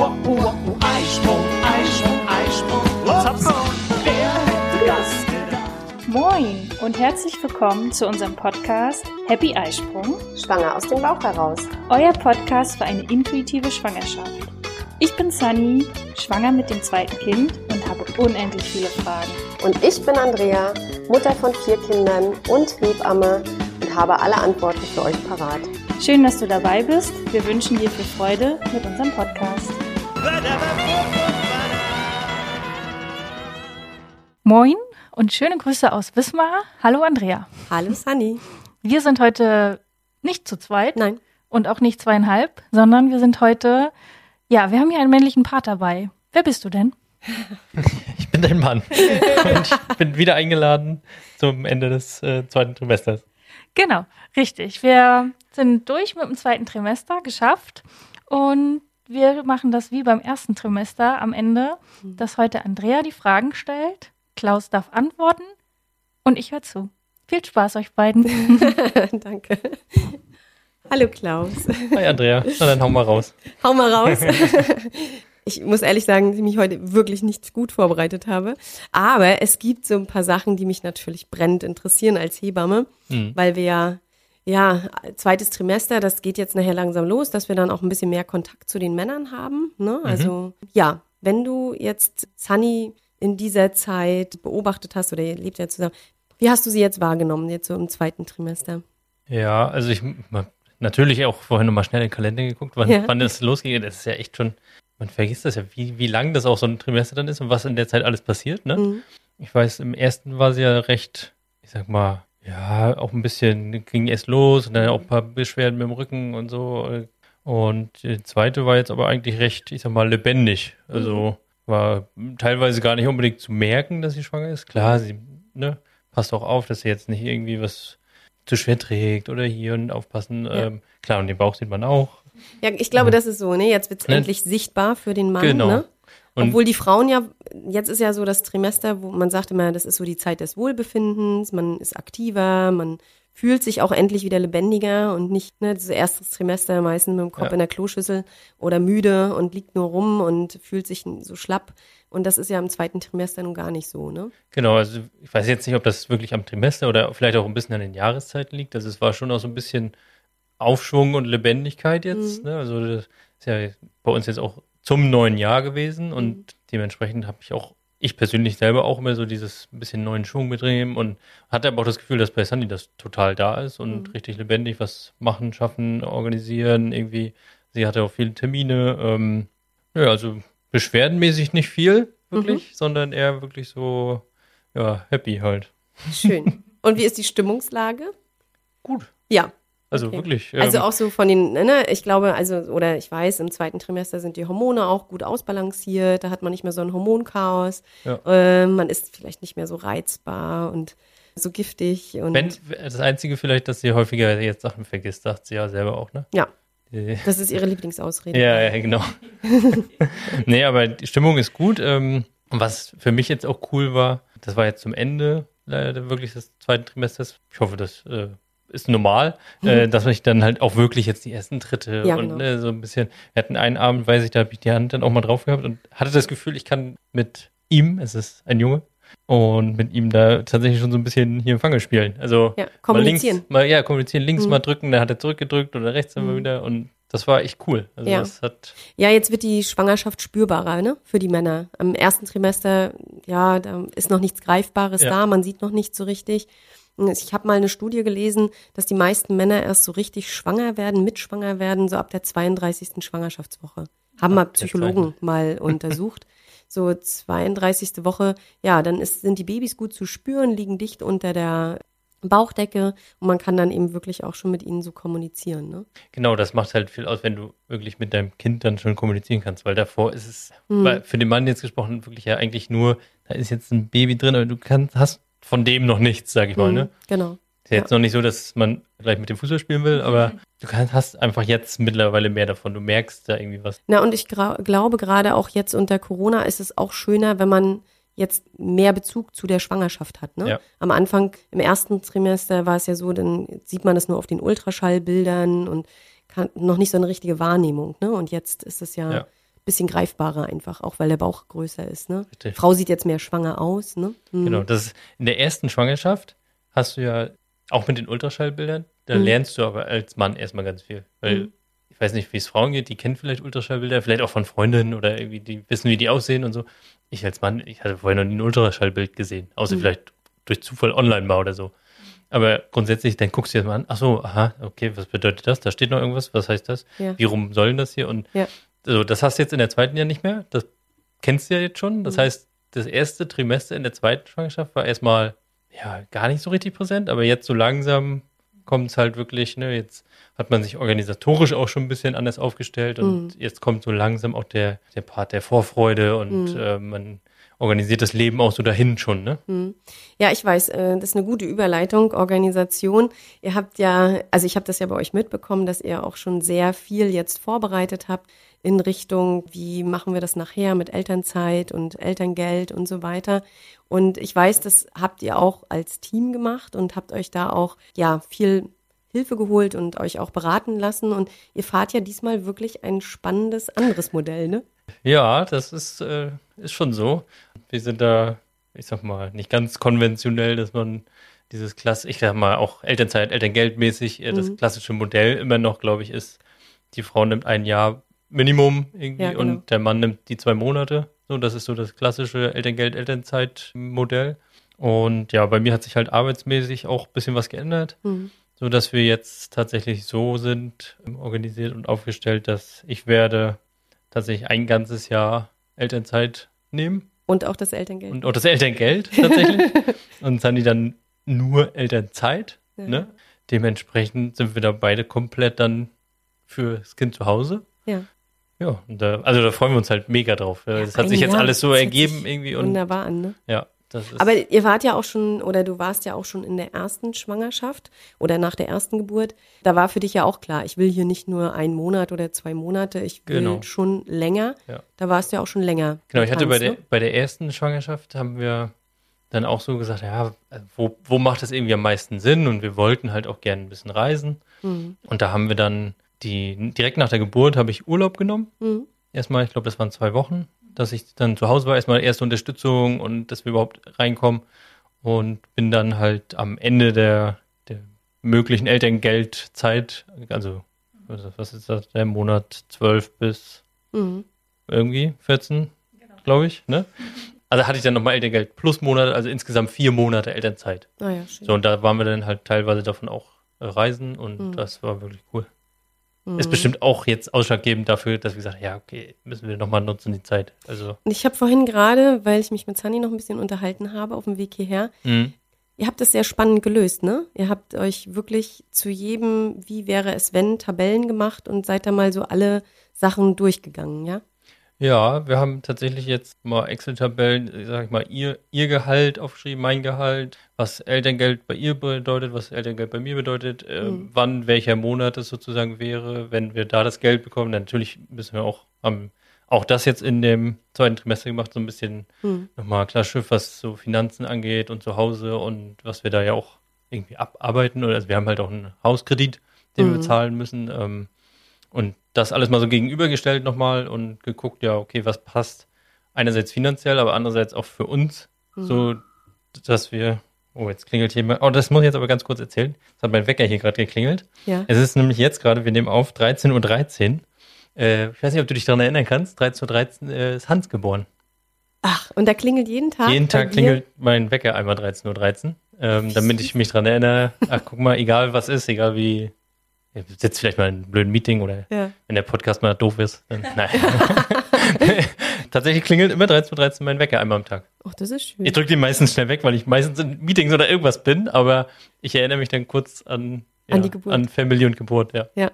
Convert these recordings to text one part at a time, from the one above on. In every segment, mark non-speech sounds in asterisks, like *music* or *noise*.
uh, uh, uh, Eisprung, Eisprung, Eisprung. Hopsprung, wer hätte das gedacht? Moin und herzlich willkommen zu unserem Podcast Happy Eisprung, Schwanger aus dem Bauch heraus. euer Podcast für eine intuitive Schwangerschaft. Ich bin Sunny, schwanger mit dem zweiten Kind und habe unendlich viele Fragen. Und ich bin Andrea, Mutter von vier Kindern und Hebamme und habe alle Antworten für euch parat. Schön, dass du dabei bist. Wir wünschen dir viel Freude mit unserem Podcast. Moin und schöne Grüße aus Wismar. Hallo Andrea. Hallo Sunny. Wir sind heute nicht zu zweit Nein. und auch nicht zweieinhalb, sondern wir sind heute, ja, wir haben hier einen männlichen Part dabei. Wer bist du denn? *laughs* Ich bin dein Mann. Und ich bin wieder eingeladen zum Ende des äh, zweiten Trimesters. Genau, richtig. Wir sind durch mit dem zweiten Trimester, geschafft. Und wir machen das wie beim ersten Trimester am Ende, dass heute Andrea die Fragen stellt, Klaus darf antworten und ich höre zu. Viel Spaß euch beiden. *laughs* Danke. Hallo Klaus. Hi Andrea, na dann hau mal raus. Hau mal raus. *laughs* Ich muss ehrlich sagen, dass ich mich heute wirklich nicht gut vorbereitet habe. Aber es gibt so ein paar Sachen, die mich natürlich brennend interessieren als Hebamme, Hm. weil wir ja, ja, zweites Trimester, das geht jetzt nachher langsam los, dass wir dann auch ein bisschen mehr Kontakt zu den Männern haben. Ne? Also, ja, wenn du jetzt Sunny in dieser Zeit beobachtet hast oder ihr lebt ja zusammen, wie hast du sie jetzt wahrgenommen, jetzt so im zweiten Trimester? Ja, also ich natürlich auch vorher nochmal schnell in den Kalender geguckt, wann, Ja. *laughs* wann das losgeht. Das ist ja echt schon, man vergisst das ja, wie, wie lang das auch so ein Trimester dann ist und was in der Zeit alles passiert. Ne? Mhm. Ich weiß, im ersten war sie ja recht, ich sag mal, ja, auch ein bisschen, ging erst los und dann auch ein paar Beschwerden mit dem Rücken und so. Und die zweite war jetzt aber eigentlich recht, ich sag mal, lebendig. Also war teilweise gar nicht unbedingt zu merken, dass sie schwanger ist. Klar, sie ne, passt auch auf, dass sie jetzt nicht irgendwie was zu schwer trägt oder hier und aufpassen. Ähm, klar, und den Bauch sieht man auch. Ja, ich glaube, das ist so, ne? Jetzt wird es Ne? endlich sichtbar für den Mann, Genau. ne? Und Obwohl die Frauen ja, jetzt ist ja so das Trimester, wo man sagt immer, das ist so die Zeit des Wohlbefindens, man ist aktiver, man fühlt sich auch endlich wieder lebendiger und nicht, ne, das erste Trimester meistens mit dem Kopf Ja. in der Kloschüssel oder müde und liegt nur rum und fühlt sich so schlapp. Und das ist ja im zweiten Trimester nun gar nicht so, ne? Genau, also ich weiß jetzt nicht, ob das wirklich am Trimester oder vielleicht auch ein bisschen an den Jahreszeiten liegt. Also es war schon auch so ein bisschen Aufschwung und Lebendigkeit jetzt. Ne? Also das ist ja bei uns jetzt auch zum neuen Jahr gewesen und dementsprechend habe ich auch, ich persönlich selber auch immer so dieses bisschen neuen Schwung mitnehmen und hatte aber auch das Gefühl, dass bei Sandy das total da ist und richtig lebendig was machen, schaffen, organisieren, irgendwie. Sie hatte auch viele Termine. Ähm, ja, also beschwerdenmäßig nicht viel, wirklich, sondern eher wirklich so, ja, happy halt. Schön. *laughs* und wie ist die Stimmungslage? Gut. Ja. Also Okay. wirklich. Ähm, Also auch so von den, ne, ich glaube, also, oder ich weiß, im zweiten Trimester sind die Hormone auch gut ausbalanciert, da hat man nicht mehr so ein Hormonchaos, Ja. ähm, man ist vielleicht nicht mehr so reizbar und so giftig und wenn, das Einzige vielleicht, dass sie häufiger jetzt Sachen vergisst, sagt sie ja selber auch, ne? ja, das ist ihre Lieblingsausrede. Ja, ja, genau. *laughs* nee, aber die Stimmung ist gut. Ähm, und was für mich jetzt auch cool war, das war jetzt zum Ende leider wirklich des zweiten Trimesters. Ich hoffe, das äh, ist normal, äh, dass ich dann halt auch wirklich jetzt die ersten Tritte Mhm. Ja, und genau. ne, so ein bisschen. Wir hatten einen Abend, weiß ich, da habe ich die Hand dann auch mal drauf gehabt und hatte das Gefühl, ich kann mit ihm, es ist ein Junge, und mit ihm da tatsächlich schon so ein bisschen hier im Fange spielen. Also Ja, Mal kommunizieren. links, mal, ja, kommunizieren, links Mhm. mal drücken, dann hat er zurückgedrückt oder rechts dann mal wieder und das war echt cool. Also Ja. das hat, Ja, jetzt wird die Schwangerschaft spürbarer, ne, für die Männer. Am ersten Trimester, ja, da ist noch nichts Greifbares Ja. da, man sieht noch nicht so richtig. Ich habe mal eine Studie gelesen, dass die meisten Männer erst so richtig schwanger werden, mitschwanger werden, so ab der 32. Schwangerschaftswoche. Haben mal Psychologen mal *laughs* untersucht. So 32. Woche, ja, dann ist, sind die Babys gut zu spüren, liegen dicht unter der Bauchdecke und man kann dann eben wirklich auch schon mit ihnen so kommunizieren. Ne? genau, das macht halt viel aus, wenn du wirklich mit deinem Kind dann schon kommunizieren kannst, weil davor ist es, Mhm. für den Mann jetzt gesprochen, wirklich ja eigentlich nur, da ist jetzt ein Baby drin, aber du kannst, hast von dem noch nichts, sag ich mal, ne? Mhm, Genau. Ist jetzt noch nicht so, dass man gleich mit dem Fußball spielen will, aber du kannst, hast einfach jetzt mittlerweile mehr davon. Du merkst da irgendwie was. Na, und ich glaube, gerade auch jetzt unter Corona ist es auch schöner, wenn man jetzt mehr Bezug zu der Schwangerschaft hat. Ne? Ja. Am Anfang, im ersten Trimester war es ja so, dann sieht man das nur auf den Ultraschallbildern und kann, noch nicht so eine richtige Wahrnehmung. Ne? Und jetzt ist es ja, Ja. Bisschen greifbarer einfach, auch weil der Bauch größer ist. Ne? Richtig. Frau sieht jetzt mehr schwanger aus. Ne? Mhm. Genau, das ist in der ersten Schwangerschaft hast du ja auch mit den Ultraschallbildern, da Mhm. lernst du aber als Mann erstmal ganz viel. Weil Mhm. ich weiß nicht, wie es Frauen geht, die kennen vielleicht Ultraschallbilder, vielleicht auch von Freundinnen oder irgendwie, die wissen, wie die aussehen und so. Ich als Mann, ich hatte vorher noch nie ein Ultraschallbild gesehen, außer Mhm. vielleicht durch Zufall online mal oder so. Aber grundsätzlich, dann guckst du dir das mal an, ach so, aha, okay, was bedeutet das? Da steht noch irgendwas, was heißt das? Ja. Wie rum soll denn das hier? Und Ja. So, das hast du jetzt in der zweiten ja nicht mehr, das kennst du ja jetzt schon. Das Mhm. heißt, das erste Trimester in der zweiten Schwangerschaft war erstmal ja gar nicht so richtig präsent, aber jetzt so langsam kommt es halt wirklich, ne, jetzt hat man sich organisatorisch auch schon ein bisschen anders aufgestellt und Mhm. jetzt kommt so langsam auch der, der Part der Vorfreude und Mhm. äh, man organisiert das Leben auch so dahin schon, ne? Hm. Ja, ich weiß, äh, das ist eine gute Überleitung, Organisation. Ihr habt ja, also ich habe das ja bei euch mitbekommen, dass ihr auch schon sehr viel jetzt vorbereitet habt in Richtung, wie machen wir das nachher mit Elternzeit und Elterngeld und so weiter. Und ich weiß, das habt ihr auch als Team gemacht und habt euch da auch, ja, viel Hilfe geholt und euch auch beraten lassen. Und ihr fahrt ja diesmal wirklich ein spannendes anderes Modell, ne? Ja, das ist, äh, ist schon so. Wir sind da, ich sag mal, nicht ganz konventionell, dass man dieses Klasse, ich sag mal, auch Elternzeit, Elterngeldmäßig, äh, das Mhm. klassische Modell immer noch, glaube ich, ist, die Frau nimmt ein Jahr Minimum irgendwie Ja, genau. und der Mann nimmt die zwei Monate. So, das ist so das klassische Elterngeld, Elternzeit-Modell. Und ja, bei mir hat sich halt arbeitsmäßig auch ein bisschen was geändert Mhm. so dass wir jetzt tatsächlich so sind, ähm, organisiert und aufgestellt, dass ich werde tatsächlich ein ganzes Jahr Elternzeit nehmen Und auch das Elterngeld. und auch das Elterngeld tatsächlich *laughs* und Sandy dann nur Elternzeit. Ja. Ne? Dementsprechend sind wir da beide komplett dann für das Kind zu Hause. Ja. Ja, da, also da freuen wir uns halt mega drauf. Das hat sich jetzt Jahr, alles so ergeben irgendwie und Wunderbar an, ne? ja, das ist Aber ihr wart ja auch schon, oder du warst ja auch schon in der ersten Schwangerschaft oder nach der ersten Geburt. Da war für dich ja auch klar, ich will hier nicht nur einen Monat oder zwei Monate, ich will Genau. schon länger. Ja. Da warst du ja auch schon länger. Genau, ich hatte bei der, bei der ersten Schwangerschaft haben wir dann auch so gesagt, ja, wo, wo macht das irgendwie am meisten Sinn? Und wir wollten halt auch gerne ein bisschen reisen. Mhm. Und da haben wir dann die, direkt nach der Geburt habe ich Urlaub genommen. Mhm. Erstmal, ich glaube, das waren zwei Wochen, dass ich dann zu Hause war, erstmal erste Unterstützung und dass wir überhaupt reinkommen. Und bin dann halt am Ende der, der möglichen Elterngeldzeit, also was ist- das, der Monat 12 bis Mhm. irgendwie 14, glaube ich, ne? Also hatte ich dann nochmal Elterngeld plus Monate, also insgesamt vier Monate Elternzeit. Ah ja. So, und da waren wir dann halt teilweise davon auch äh, reisen und Mhm. das war wirklich cool. Mhm. Ist bestimmt auch jetzt ausschlaggebend dafür, dass wir gesagt haben, ja, okay, müssen wir nochmal nutzen, die Zeit. Also, ich habe vorhin gerade, weil ich mich mit Sunny noch ein bisschen unterhalten habe auf dem Weg hierher, mh, ihr habt das sehr spannend gelöst, ne? Ihr habt euch wirklich zu jedem, wie wäre es wenn, Tabellen gemacht und seid da mal so alle Sachen durchgegangen, ja? Ja, wir haben tatsächlich jetzt mal Excel-Tabellen, äh, sag ich mal, ihr, ihr Gehalt aufgeschrieben, mein Gehalt, was Elterngeld bei ihr bedeutet, was Elterngeld bei mir bedeutet, äh, Mhm. wann welcher Monat es sozusagen wäre, wenn wir da das Geld bekommen. Dann natürlich müssen wir auch, haben auch das jetzt in dem zweiten Trimester gemacht, so ein bisschen Hm. nochmal klar Schiff, was so Finanzen angeht und zu Hause und was wir da ja auch irgendwie abarbeiten. Also wir haben halt auch einen Hauskredit, den wir Mhm. bezahlen müssen. Ähm, und das alles mal so gegenübergestellt nochmal und geguckt, ja, okay, was passt einerseits finanziell, aber andererseits auch für uns, Mhm. so dass wir, oh, jetzt klingelt hier mal, oh, das muss ich jetzt aber ganz kurz erzählen. Es hat mein Wecker hier gerade geklingelt. Ja. Es ist nämlich jetzt gerade, wir nehmen auf, 13.13 Uhr. Äh, ich weiß nicht, ob du dich daran erinnern kannst, 13.13 Uhr äh, ist Hans geboren. Ach, und da klingelt jeden Tag. Jeden Tag klingelt mein Wecker einmal 13.13 Uhr, ähm, damit *laughs* ich mich dran erinnere, ach guck mal, egal was ist, egal wie, ich sitze vielleicht mal in einem blöden Meeting oder Ja. wenn der Podcast mal doof ist. Dann, *laughs* nein. *laughs* Tatsächlich klingelt immer 13.13 Uhr mein Wecker einmal am Tag. Ach, das ist schön. Ich drücke den meistens schnell weg, weil ich meistens in Meetings oder irgendwas bin, aber ich erinnere mich dann kurz an, ja, An die Geburt. an Family und Geburt, ja.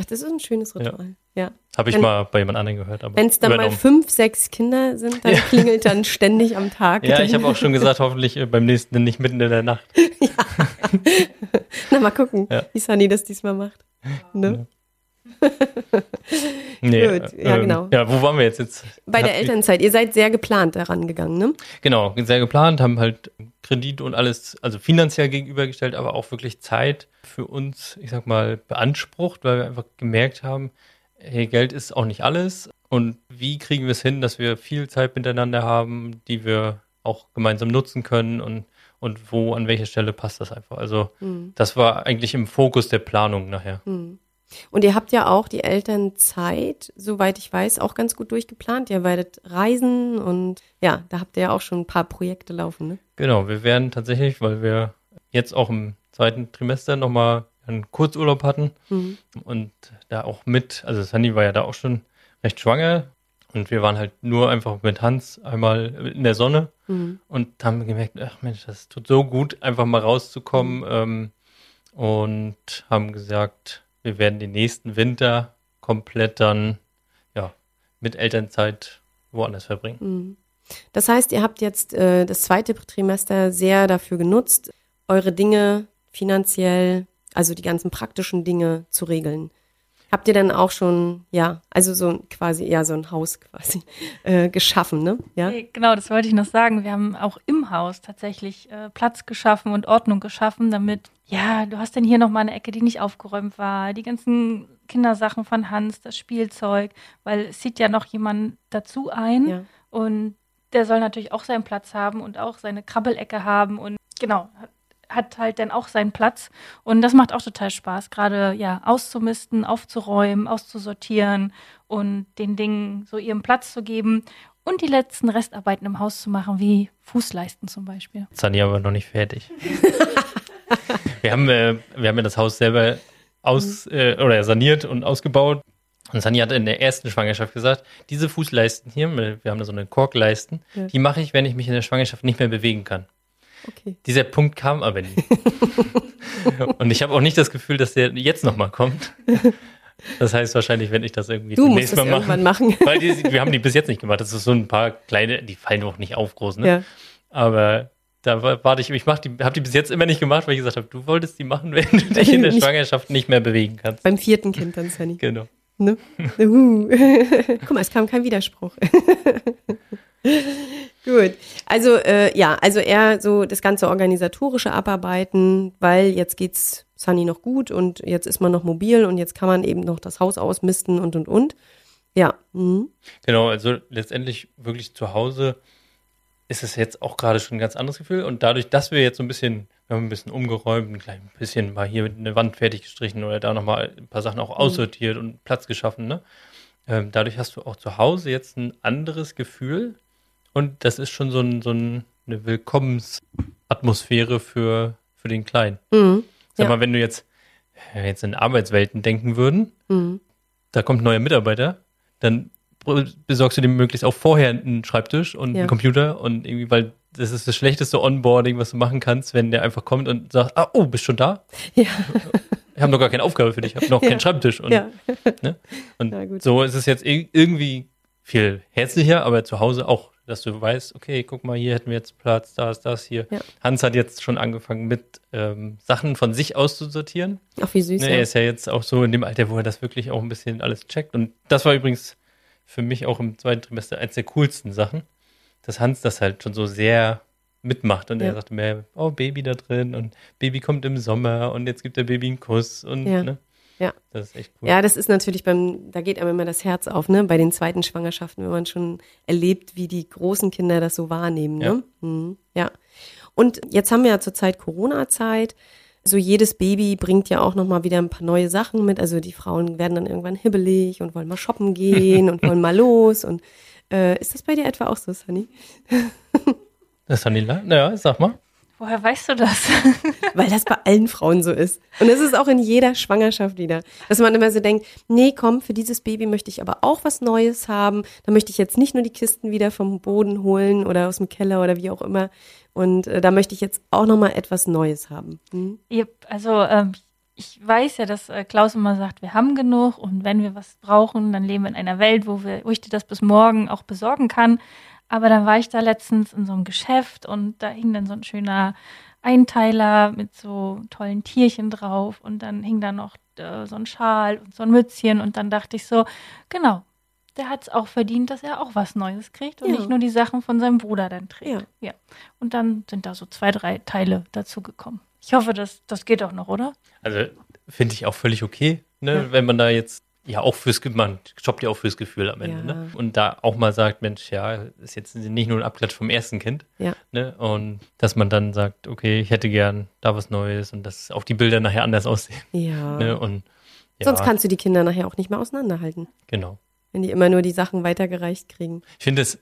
Ach, das ist ein schönes Ritual. Ja. Habe ich Wenn- mal bei jemand anderem gehört. aber Wenn es dann mal übernommen. fünf, sechs Kinder sind, dann *laughs* klingelt dann ständig am Tag. Ja, ich habe auch schon gesagt, hoffentlich äh, beim nächsten nicht mitten in der Nacht. *laughs* *laughs* Na, mal gucken, Ja. wie Sunny das diesmal macht. Ne? *laughs* Nee, Gut, ja, ähm, genau. Ja, wo waren wir jetzt? jetzt Bei der Elternzeit, ihr seid sehr geplant daran gegangen, ne? Genau, sehr geplant, haben halt Kredit und alles, also finanziell gegenübergestellt, aber auch wirklich Zeit für uns, ich sag mal, beansprucht, weil wir einfach gemerkt haben, hey, Geld ist auch nicht alles. und wie kriegen wir es hin, dass wir viel Zeit miteinander haben, die wir auch gemeinsam nutzen können und, und wo, an welcher Stelle passt das einfach. Also Mhm. das war eigentlich im Fokus der Planung nachher. Mhm. Und ihr habt ja auch die Elternzeit, soweit ich weiß, auch ganz gut durchgeplant. Ihr werdet reisen und ja, da habt ihr ja auch schon ein paar Projekte laufen, ne? Genau, wir werden tatsächlich, weil wir jetzt auch im zweiten Trimester nochmal einen Kurzurlaub hatten Mhm. und da auch mit, also Sandy war ja da auch schon recht schwanger und wir waren halt nur einfach mit Hans einmal in der Sonne Mhm. und haben gemerkt, ach Mensch, das tut so gut, einfach mal rauszukommen ähm, und haben gesagt, wir werden den nächsten Winter komplett dann ja mit Elternzeit woanders verbringen. Mhm. Das heißt, ihr habt jetzt äh, das zweite Trimester sehr dafür genutzt, eure Dinge finanziell, also die ganzen praktischen Dinge zu regeln. Habt ihr dann auch schon, ja, also so quasi, ja, so ein Haus quasi äh, geschaffen, ne? Ja. Genau, das wollte ich noch sagen. Wir haben auch im Haus tatsächlich äh, Platz geschaffen und Ordnung geschaffen, damit, ja, du hast denn hier noch mal eine Ecke, die nicht aufgeräumt war, die ganzen Kindersachen von Hans, das Spielzeug, weil es zieht ja noch jemand dazu ein Ja. und der soll natürlich auch seinen Platz haben und auch seine Krabbelecke haben und genau, hat, halt dann auch seinen Platz und das macht auch total Spaß, gerade ja, auszumisten, aufzuräumen, auszusortieren und den Dingen so ihren Platz zu geben und die letzten Restarbeiten im Haus zu machen, wie Fußleisten zum Beispiel. Sandy aber noch nicht fertig. *laughs* wir, haben, äh, wir haben ja das Haus selber aus äh, oder saniert und ausgebaut. Und Sandy hat in der ersten Schwangerschaft gesagt, diese Fußleisten hier, wir haben da so eine Korkleisten, Ja. die mache ich, wenn ich mich in der Schwangerschaft nicht mehr bewegen kann. Okay. Dieser Punkt kam aber nie. *laughs* und ich habe auch nicht das Gefühl, dass der jetzt nochmal kommt. Das heißt wahrscheinlich, wenn ich das irgendwie Du musst mal irgendwann mache. machen. Weil die, wir haben die bis jetzt nicht gemacht. Das ist so ein paar kleine, die fallen auch nicht auf groß, ne? Ja. Aber da wa- warte ich, ich mach die, habe die bis jetzt immer nicht gemacht, weil ich gesagt habe, du wolltest die machen, wenn du dich in der Nicht- *laughs* Schwangerschaft nicht mehr bewegen kannst. Beim vierten Kind dann, Sunny. Genau. Ne? *laughs* Uhu. Guck mal, es kam kein Widerspruch. *laughs* Gut. Also, äh, ja, also eher so das ganze organisatorische Abarbeiten, weil jetzt geht's Sunny noch gut und jetzt ist man noch mobil und jetzt kann man eben noch das Haus ausmisten und und und. Ja. Mhm. Genau, also letztendlich wirklich zu Hause ist es jetzt auch gerade schon ein ganz anderes Gefühl. Und dadurch, dass wir jetzt so ein bisschen, wir haben ein bisschen umgeräumt, ein klein bisschen mal hier eine Wand fertig gestrichen oder da nochmal ein paar Sachen auch aussortiert und Platz geschaffen, ne? Ähm, dadurch hast du auch zu Hause jetzt ein anderes Gefühl. Und das ist schon so, ein, so ein, eine Willkommensatmosphäre für, für den Kleinen. Mhm. Sag Ja. mal, wenn du jetzt, jetzt in Arbeitswelten denken würden, Mhm. da kommt ein neuer Mitarbeiter, dann besorgst du dem möglichst auch vorher einen Schreibtisch und Ja. einen Computer und irgendwie, weil das ist das schlechteste Onboarding, was du machen kannst, wenn der einfach kommt und sagt, ah, oh, bist schon da? Ja. *laughs* Ich habe noch gar keine Aufgabe für dich, ich habe noch Ja. keinen Schreibtisch. Und, Ja. ne? und *laughs* so ist es jetzt ir- irgendwie viel herzlicher, aber zu Hause auch, dass du weißt, okay, guck mal, hier hätten wir jetzt Platz, da ist das hier. Ja. Hans hat jetzt schon angefangen mit ähm, Sachen von sich auszusortieren. Ach, wie süß. Ne, ja. er ist ja jetzt auch so in dem Alter, wo er das wirklich auch ein bisschen alles checkt. Und das war übrigens für mich auch im zweiten Trimester eins der coolsten Sachen, dass Hans das halt schon so sehr mitmacht. Und Ja. er sagte mir, oh, Baby da drin und Baby kommt im Sommer und jetzt gibt der Baby einen Kuss. Und Ja. ne, Ja. das ist echt cool. Ja, das ist natürlich beim, da geht einem immer das Herz auf, ne? Bei den zweiten Schwangerschaften, wenn man schon erlebt, wie die großen Kinder das so wahrnehmen, ne? Mhm. Ja. Und jetzt haben wir ja zurzeit Corona-Zeit. So jedes Baby bringt ja auch noch mal wieder ein paar neue Sachen mit. Also die Frauen werden dann irgendwann hibbelig und wollen mal shoppen gehen *laughs* und wollen mal los. Und äh, ist das bei dir etwa auch so, Sunny? Das La- naja, sag mal. Woher weißt du das? *laughs* Weil das bei allen Frauen so ist. Und es ist auch in jeder Schwangerschaft wieder. Dass man immer so denkt, nee, komm, für dieses Baby möchte ich aber auch was Neues haben. Da möchte ich jetzt nicht nur die Kisten wieder vom Boden holen oder aus dem Keller oder wie auch immer. Und äh, da möchte ich jetzt auch nochmal etwas Neues haben. Hm? Also ähm, ich weiß ja, dass äh, Klaus immer sagt, wir haben genug und wenn wir was brauchen, dann leben wir in einer Welt, wo, wir, wo ich dir das bis morgen auch besorgen kann. Aber dann war ich da letztens in so einem Geschäft und da hing dann so ein schöner Einteiler mit so tollen Tierchen drauf und dann hing da noch äh, so ein Schal und so ein Mützchen und dann dachte ich so, genau, der hat es auch verdient, dass er auch was Neues kriegt und Ja. nicht nur die Sachen von seinem Bruder dann trägt. Ja. ja. Und dann sind da so zwei, drei Teile dazu gekommen. Ich hoffe, das, das geht auch noch, oder? Also finde ich auch völlig okay, ne? Ja. wenn man da jetzt ja auch fürs, man jobbt ja auch fürs Gefühl am Ende, Ja. ne? Und da auch mal sagt, Mensch, ja, ist jetzt nicht nur ein Abklatsch vom ersten Kind, Ja. ne? Und dass man dann sagt, okay, ich hätte gern da was Neues und dass auch die Bilder nachher anders aussehen, Ja. ne? Und ja, Sonst kannst du die Kinder nachher auch nicht mehr auseinanderhalten, genau. wenn die immer nur die Sachen weitergereicht kriegen. Ich finde es,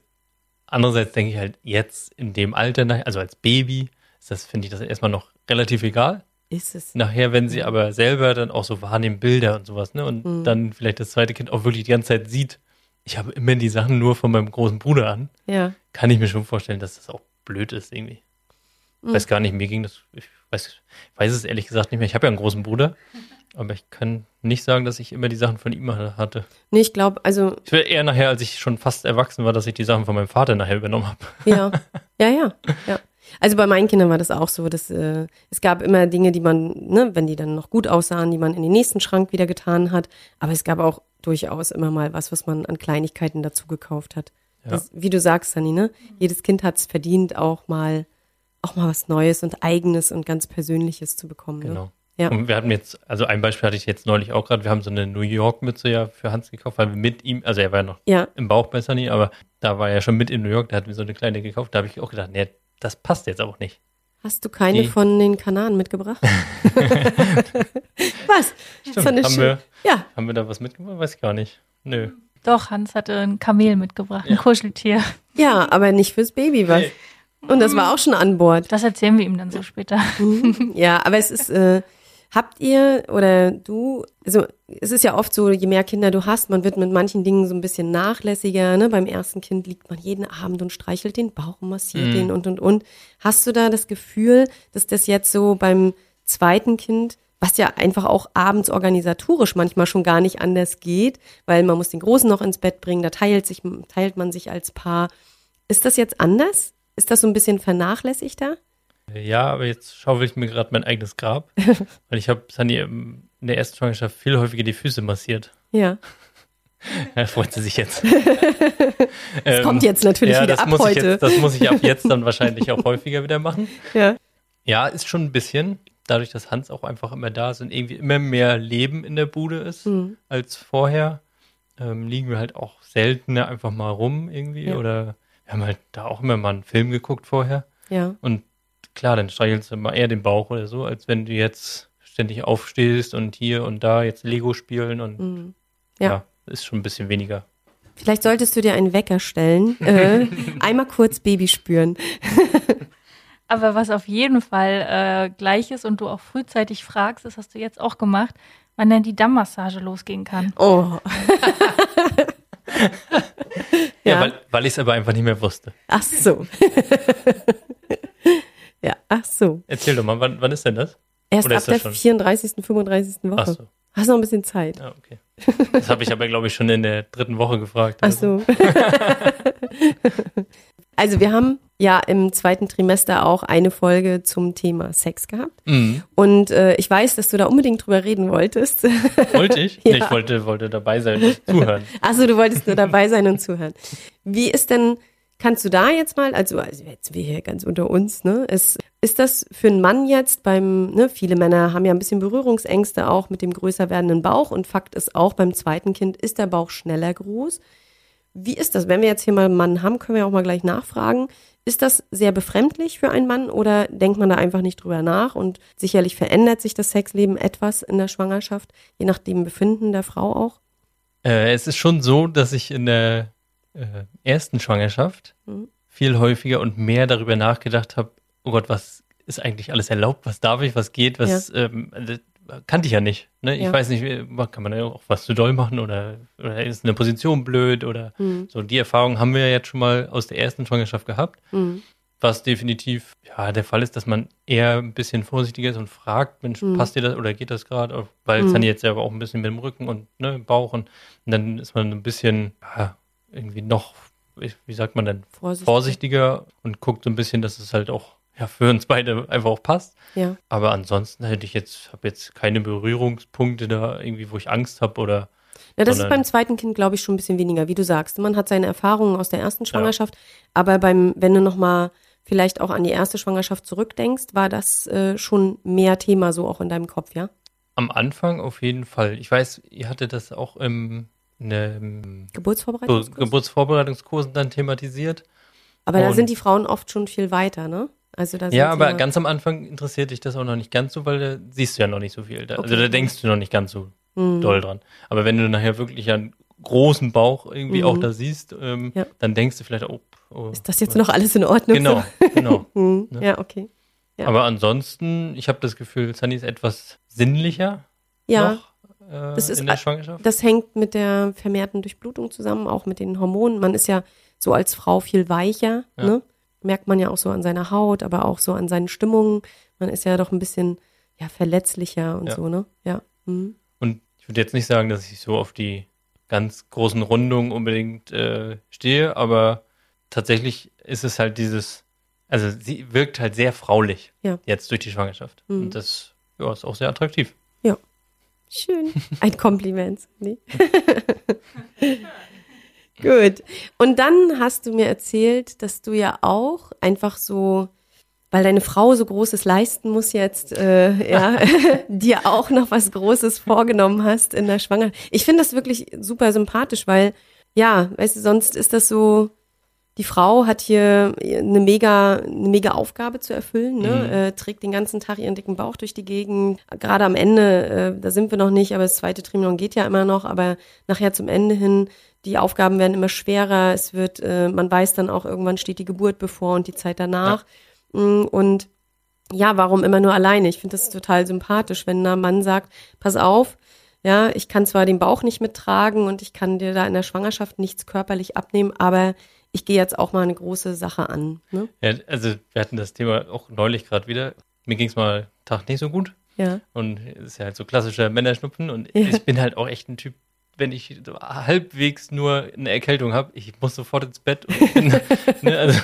andererseits denke ich halt jetzt in dem Alter, also als Baby, ist das, finde ich das erstmal noch relativ egal. Ist es. Nachher, wenn sie aber selber dann auch so wahrnehmen, Bilder und sowas, ne? Und Mhm. dann vielleicht das zweite Kind auch wirklich die ganze Zeit sieht, ich habe immer die Sachen nur von meinem großen Bruder an, Ja. kann ich mir schon vorstellen, dass das auch blöd ist irgendwie. Ich Mhm. weiß gar nicht, mir ging das, ich weiß, ich weiß es ehrlich gesagt nicht mehr. Ich habe ja einen großen Bruder, aber ich kann nicht sagen, dass ich immer die Sachen von ihm hatte. Nee, ich glaube, also, Ich will eher nachher, als ich schon fast erwachsen war, dass ich die Sachen von meinem Vater nachher übernommen habe. *laughs* ja. ja, ja, ja. Also bei meinen Kindern war das auch so, dass äh, es gab immer Dinge, die man, ne, wenn die dann noch gut aussahen, die man in den nächsten Schrank wieder getan hat. Aber es gab auch durchaus immer mal was, was man an Kleinigkeiten dazu gekauft hat. Ja. Das, wie du sagst, Sunny, ne? Jedes Kind hat es verdient, auch mal, auch mal was Neues und Eigenes und ganz Persönliches zu bekommen. Ne? Genau. Ja. Und wir hatten jetzt, also ein Beispiel hatte ich jetzt neulich auch gerade, wir haben so eine New York-Mütze ja für Hans gekauft, weil wir mit ihm, also er war ja noch Ja, im Bauch bei Sunny, aber da war er schon mit in New York, da hatten wir so eine kleine gekauft, da habe ich auch gedacht, nee, das passt jetzt auch nicht. Hast du keine Die- von den Kanaren mitgebracht? *laughs* was? so eine haben wir- ja, Haben wir da was mitgebracht? Weiß ich gar nicht. Nö. Doch, Hans hatte ein Kamel mitgebracht, ein Ja. Kuscheltier. ja, aber nicht fürs Baby was. Nee. Und das war auch schon an Bord. Das erzählen wir ihm dann so später. Ja, aber es ist, äh, habt ihr oder du, also es ist ja oft so, je mehr Kinder du hast, man wird mit manchen Dingen so ein bisschen nachlässiger. Ne? Beim ersten Kind liegt man jeden Abend und streichelt den Bauch und massiert Mhm. den und und und. Hast du da das Gefühl, dass das jetzt so beim zweiten Kind, was ja einfach auch abends organisatorisch manchmal schon gar nicht anders geht, weil man muss den Großen noch ins Bett bringen, da teilt sich, teilt man sich als Paar. Ist das jetzt anders? Ist das so ein bisschen vernachlässigter? Ja, aber jetzt schaufel ich mir gerade mein eigenes Grab, *laughs* weil ich habe Sunny ähm, in der ersten Schwangerschaft viel häufiger die Füße massiert. Ja. *laughs* Da freut sie sich jetzt. *laughs* Das kommt jetzt natürlich ja, wieder das ab muss heute. Ich jetzt, das muss ich ab jetzt dann wahrscheinlich auch häufiger wieder machen. Ja. Ja, ist schon ein bisschen. Dadurch, dass Hans auch einfach immer da ist und irgendwie immer mehr Leben in der Bude ist Mhm. als vorher, ähm, liegen wir halt auch seltener einfach mal rum irgendwie. Ja. Oder wir haben halt da auch immer mal einen Film geguckt vorher. Ja. Und klar, dann streichelst du mal eher den Bauch oder so, als wenn du jetzt ständig aufstehst und hier und da jetzt Lego spielen und Mhm. ja, Ja. ist schon ein bisschen weniger. Vielleicht solltest du dir einen Wecker stellen. Äh, *laughs* einmal kurz Baby spüren. *laughs* Aber was auf jeden Fall äh, gleich ist und du auch frühzeitig fragst, das hast du jetzt auch gemacht, wann denn die Dammmassage losgehen kann. Oh. *laughs* Ja, Ja. weil, weil ich es aber einfach nicht mehr wusste. Ach so. Ja, ach so. Erzähl doch mal, wann, wann ist denn das? Erst Oder ab der schon? 34., 35. Woche. Ach so. Hast noch ein bisschen Zeit. Ja, okay. Das habe ich aber, glaube ich, schon in der dritten Woche gefragt. Ach so. *laughs* also wir haben ja im zweiten Trimester auch eine Folge zum Thema Sex gehabt. Mhm. Und äh, ich weiß, dass du da unbedingt drüber reden wolltest. Wollte ich? *laughs* Ja. Nee, ich wollte, wollte dabei sein und zuhören. Achso, du wolltest nur dabei sein und zuhören. Wie ist denn, kannst du da jetzt mal, also, also jetzt wir hier ganz unter uns, ne? Ist, ist das für einen Mann jetzt beim, ne, viele Männer haben ja ein bisschen Berührungsängste auch mit dem größer werdenden Bauch und Fakt ist auch, beim zweiten Kind ist der Bauch schneller groß. Wie ist das? Wenn wir jetzt hier mal einen Mann haben, können wir auch mal gleich nachfragen. Ist das sehr befremdlich für einen Mann oder denkt man da einfach nicht drüber nach? Und sicherlich verändert sich das Sexleben etwas in der Schwangerschaft, je nach dem Befinden der Frau auch. Äh, es ist schon so, dass ich in der äh, ersten Schwangerschaft Mhm. viel häufiger und mehr darüber nachgedacht habe, oh Gott, was ist eigentlich alles erlaubt, was darf ich, was geht, was ähm, das kannte ich ja nicht. Ne? Ich Ja. weiß nicht, kann man ja auch was zu doll machen oder, oder ist eine Position blöd oder Mhm. so. Die Erfahrung haben wir ja jetzt schon mal aus der ersten Schwangerschaft gehabt. Mhm. Was definitiv ja der Fall ist, dass man eher ein bisschen vorsichtiger ist und fragt, Mensch, Mhm. passt dir das oder geht das gerade? Weil Mhm. es dann jetzt ja auch ein bisschen mit dem Rücken und ne, Bauch und, und dann ist man ein bisschen ja, irgendwie noch, wie sagt man denn, Vorsichtig. vorsichtiger und guckt so ein bisschen, dass es halt auch ja, für uns beide einfach auch passt. Ja. Aber ansonsten hätte ich jetzt, habe jetzt keine Berührungspunkte da irgendwie, wo ich Angst habe oder Ja, das ist beim zweiten Kind, glaube ich, schon ein bisschen weniger. Wie du sagst, man hat seine Erfahrungen aus der ersten Schwangerschaft, aber beim, wenn du nochmal vielleicht auch an die erste Schwangerschaft zurückdenkst, war das äh, schon mehr Thema so auch in deinem Kopf, ja? Am Anfang auf jeden Fall. Ich weiß, ihr hattet das auch im, in einem Geburtsvorbereitungskurs? Geburtsvorbereitungskursen dann thematisiert. aber da sind die Frauen oft schon viel weiter, ne? Also da sind Ja, aber ganz am Anfang interessiert dich das auch noch nicht ganz so, weil da siehst du ja noch nicht so viel. Da, Also Okay. da denkst du noch nicht ganz so Mhm. doll dran. Aber wenn du nachher wirklich einen großen Bauch irgendwie Mhm. auch da siehst, ähm, Ja. dann denkst du vielleicht, oh, oh Ist das jetzt noch alles in Ordnung? Genau, genau. So? *laughs* Mhm. Ne? Ja, okay. Ja. Aber ansonsten, ich habe das Gefühl, Sunny ist etwas sinnlicher Ja, noch äh, Das ist in der Schwangerschaft. das hängt mit der vermehrten Durchblutung zusammen, auch mit den Hormonen. Man ist ja so als Frau viel weicher, Ja. ne? Merkt man ja auch so an seiner Haut, aber auch so an seinen Stimmungen. Man ist ja doch ein bisschen ja, verletzlicher und Ja. so, ne? Ja. Mhm. Und ich würde jetzt nicht sagen, dass ich so auf die ganz großen Rundungen unbedingt äh, stehe, aber tatsächlich ist es halt dieses, also sie wirkt halt sehr fraulich Ja. jetzt durch die Schwangerschaft. Mhm. Und das ja, ist auch sehr attraktiv. Schön. *laughs* Ein Kompliment. Nee. *laughs* Gut. Und dann hast du mir erzählt, dass du ja auch einfach so, weil deine Frau so Großes leisten muss jetzt, äh, ja, *laughs* dir auch noch was Großes vorgenommen hast in der Schwangerschaft. Ich finde das wirklich super sympathisch, weil, ja, weißt du, sonst ist das so, die Frau hat hier eine mega, eine mega Aufgabe zu erfüllen, ne? Mhm. äh, trägt den ganzen Tag ihren dicken Bauch durch die Gegend. Gerade am Ende, äh, da sind wir noch nicht, aber das zweite Trimester geht ja immer noch, aber nachher zum Ende hin, die Aufgaben werden immer schwerer. Es wird, äh, man weiß dann auch, irgendwann steht die Geburt bevor und die Zeit danach. Mm, Und ja, warum immer nur alleine? Ich finde das total sympathisch, wenn ein Mann sagt, pass auf, ja, ich kann zwar den Bauch nicht mittragen und ich kann dir da in der Schwangerschaft nichts körperlich abnehmen, aber ich gehe jetzt auch mal eine große Sache an. Ne? Ja, also wir hatten das Thema auch neulich gerade wieder. Mir ging es mal Tag nicht so gut Ja. und es ist ja halt so klassischer Männerschnupfen und Ja. ich bin halt auch echt ein Typ, wenn ich halbwegs nur eine Erkältung habe, ich muss sofort ins Bett bin, *laughs* ne, also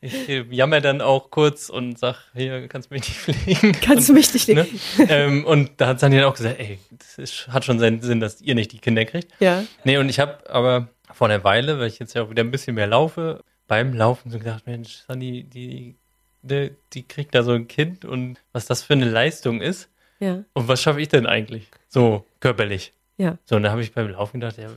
ich äh, jammer dann auch kurz und sag, hier kannst du mich nicht pflegen. Kannst du und, mich nicht ne, *laughs* ähm, und da hat Sandy dann auch gesagt, ey, das ist, hat schon seinen Sinn, dass ihr nicht die Kinder kriegt. Ja. Nee, und ich habe aber vor einer Weile, weil ich jetzt ja auch wieder ein bisschen mehr laufe, beim Laufen so gedacht, Mensch, Sandy, die, die, die kriegt da so ein Kind und was das für eine Leistung ist Ja. und was schaffe ich denn eigentlich? So körperlich. Ja. So, und da habe ich beim Laufen gedacht, ja,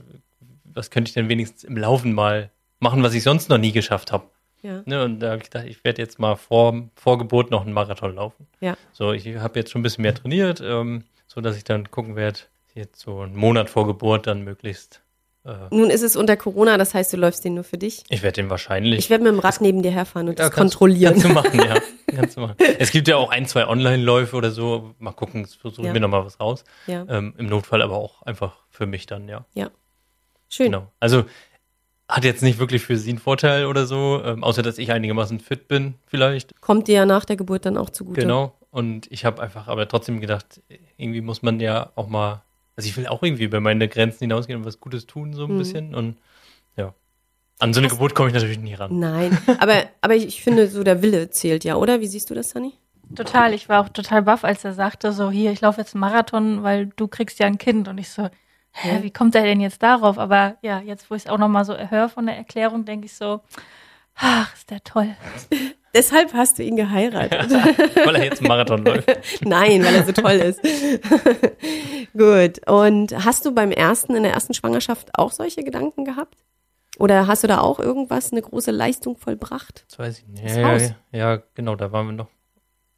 was könnte ich denn wenigstens im Laufen mal machen, was ich sonst noch nie geschafft habe? Ja. Ne, und da habe ich gedacht, ich werde jetzt mal vor, vor Geburt noch einen Marathon laufen. Ja. So, ich habe jetzt schon ein bisschen mehr trainiert, ähm, so dass ich dann gucken werde, jetzt so einen Monat vor Geburt dann möglichst. Nun ist es unter Corona, das heißt, du läufst den nur für dich. ich werde den wahrscheinlich. Ich werde mit dem Rad neben dir herfahren und Ja, das kannst- kontrollieren. Kannst du machen, ja. *laughs* Kannst du machen. Es gibt ja auch ein, zwei Online-Läufe oder so. Mal gucken, versuchen Ja. wir nochmal was raus. Ja. Ähm, Im Notfall aber auch einfach für mich dann, ja. Schön. Genau. Also hat jetzt nicht wirklich für sie einen Vorteil oder so, ähm, außer dass ich einigermaßen fit bin, vielleicht. Kommt dir ja nach der Geburt dann auch zugute. Genau. Und ich habe einfach aber trotzdem gedacht, irgendwie muss man ja auch mal, also ich will auch irgendwie über meine Grenzen hinausgehen und was Gutes tun, so ein Mhm. bisschen. Und ja. An so eine Geburt komme ich natürlich nie ran. Nein, *laughs* aber, aber ich finde, so der Wille zählt ja, oder? Wie siehst du das, Sunny? Total, ich war auch total baff, als er sagte, so hier, ich laufe jetzt einen Marathon, weil du kriegst ja ein Kind. Und ich so, hä, Ja. wie kommt er denn jetzt darauf? Aber ja, jetzt, wo ich es auch nochmal so höre von der Erklärung, denke ich so, ach, ist der toll. *laughs* Deshalb hast du ihn geheiratet. *laughs* Weil er jetzt einen Marathon läuft. *laughs* Nein, weil er so toll ist. *laughs* Gut. Und hast du beim ersten, in der ersten Schwangerschaft auch solche Gedanken gehabt? Oder hast du da auch irgendwas, eine große Leistung vollbracht? Das weiß ich nicht. Das Ja, Haus. ja, ja, genau, da waren wir noch.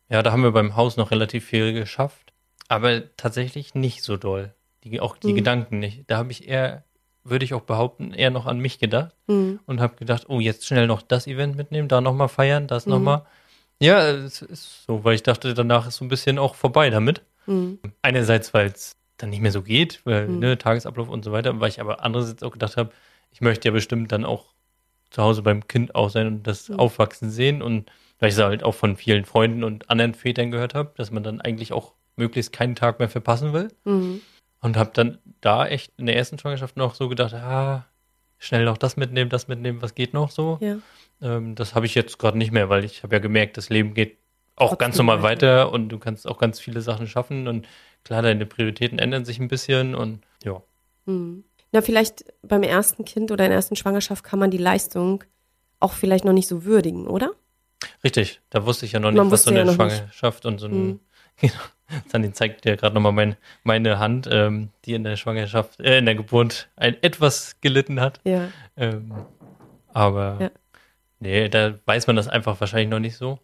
Ja, da haben wir beim Haus noch relativ viel geschafft. Aber tatsächlich nicht so doll. Die, auch die Mhm. Gedanken nicht. Da habe ich eher, würde ich auch behaupten, eher noch an mich gedacht Hm. und habe gedacht, oh, jetzt schnell noch das Event mitnehmen, da nochmal feiern, das Mhm. nochmal. Ja, es ist so, weil ich dachte, danach ist so ein bisschen auch vorbei damit. Hm. Einerseits, weil es dann nicht mehr so geht, weil Mhm. ne, Tagesablauf und so weiter, weil ich aber andererseits auch gedacht habe, ich möchte ja bestimmt dann auch zu Hause beim Kind auch sein und das Mhm. Aufwachsen sehen und weil ich es halt auch von vielen Freunden und anderen Vätern gehört habe, dass man dann eigentlich auch möglichst keinen Tag mehr verpassen will Hm. Und habe dann da echt in der ersten Schwangerschaft noch so gedacht, ah, schnell noch das mitnehmen, das mitnehmen, was geht noch so. Ja. Ähm, das habe ich jetzt gerade nicht mehr, weil ich habe ja gemerkt, das Leben geht auch Trotzdem ganz normal weiter. und du kannst auch ganz viele Sachen schaffen und klar, deine Prioritäten ändern sich ein bisschen und ja. Hm. Na, vielleicht beim ersten Kind oder in der ersten Schwangerschaft kann man die Leistung auch vielleicht noch nicht so würdigen, oder? Richtig, da wusste ich ja noch nicht, was so wusste ja eine noch nicht. Schwangerschaft und so ein, Hm. *laughs* Sani zeigt dir gerade nochmal mein, meine Hand, ähm, die in der Schwangerschaft, äh, in der Geburt ein etwas gelitten hat. Ja. Ähm, aber Ja. nee, da weiß man das einfach wahrscheinlich noch nicht so.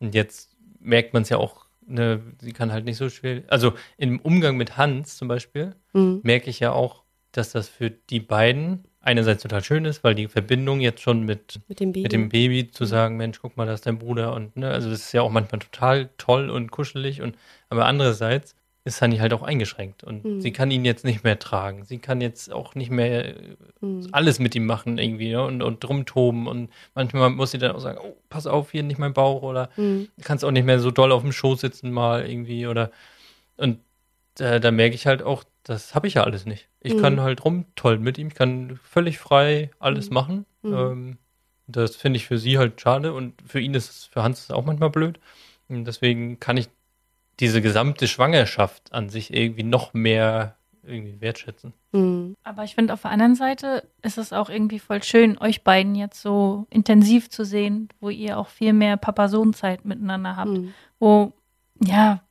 Und jetzt merkt man es ja auch, ne, sie kann halt nicht so schwer. Also im Umgang mit Hans zum Beispiel Mhm. merke ich ja auch, dass das für die beiden einerseits total schön ist, weil die Verbindung jetzt schon mit, Mit dem Baby. mit dem Baby zu sagen, Mensch, guck mal, da ist dein Bruder und ne, also das ist ja auch manchmal total toll und kuschelig und aber andererseits ist Sunny halt auch eingeschränkt und Mhm. sie kann ihn jetzt nicht mehr tragen. Sie kann jetzt auch nicht mehr äh, Mhm. alles mit ihm machen irgendwie ne, und, und rumtoben und manchmal muss sie dann auch sagen, oh, pass auf, hier nicht mein Bauch oder Mhm. du kannst auch nicht mehr so doll auf dem Schoß sitzen mal irgendwie oder und da, da merke ich halt auch, das habe ich ja alles nicht. Ich Mhm. kann halt rumtollen mit ihm, ich kann völlig frei alles machen. Mhm. Ähm, das finde ich für sie halt schade und für ihn ist es, für Hans ist es auch manchmal blöd. Und deswegen kann ich diese gesamte Schwangerschaft an sich irgendwie noch mehr irgendwie wertschätzen. Mhm. Aber ich finde, auf der anderen Seite ist es auch irgendwie voll schön, euch beiden jetzt so intensiv zu sehen, wo ihr auch viel mehr Papa-Sohn-Zeit miteinander habt. Mhm. Wo, ja,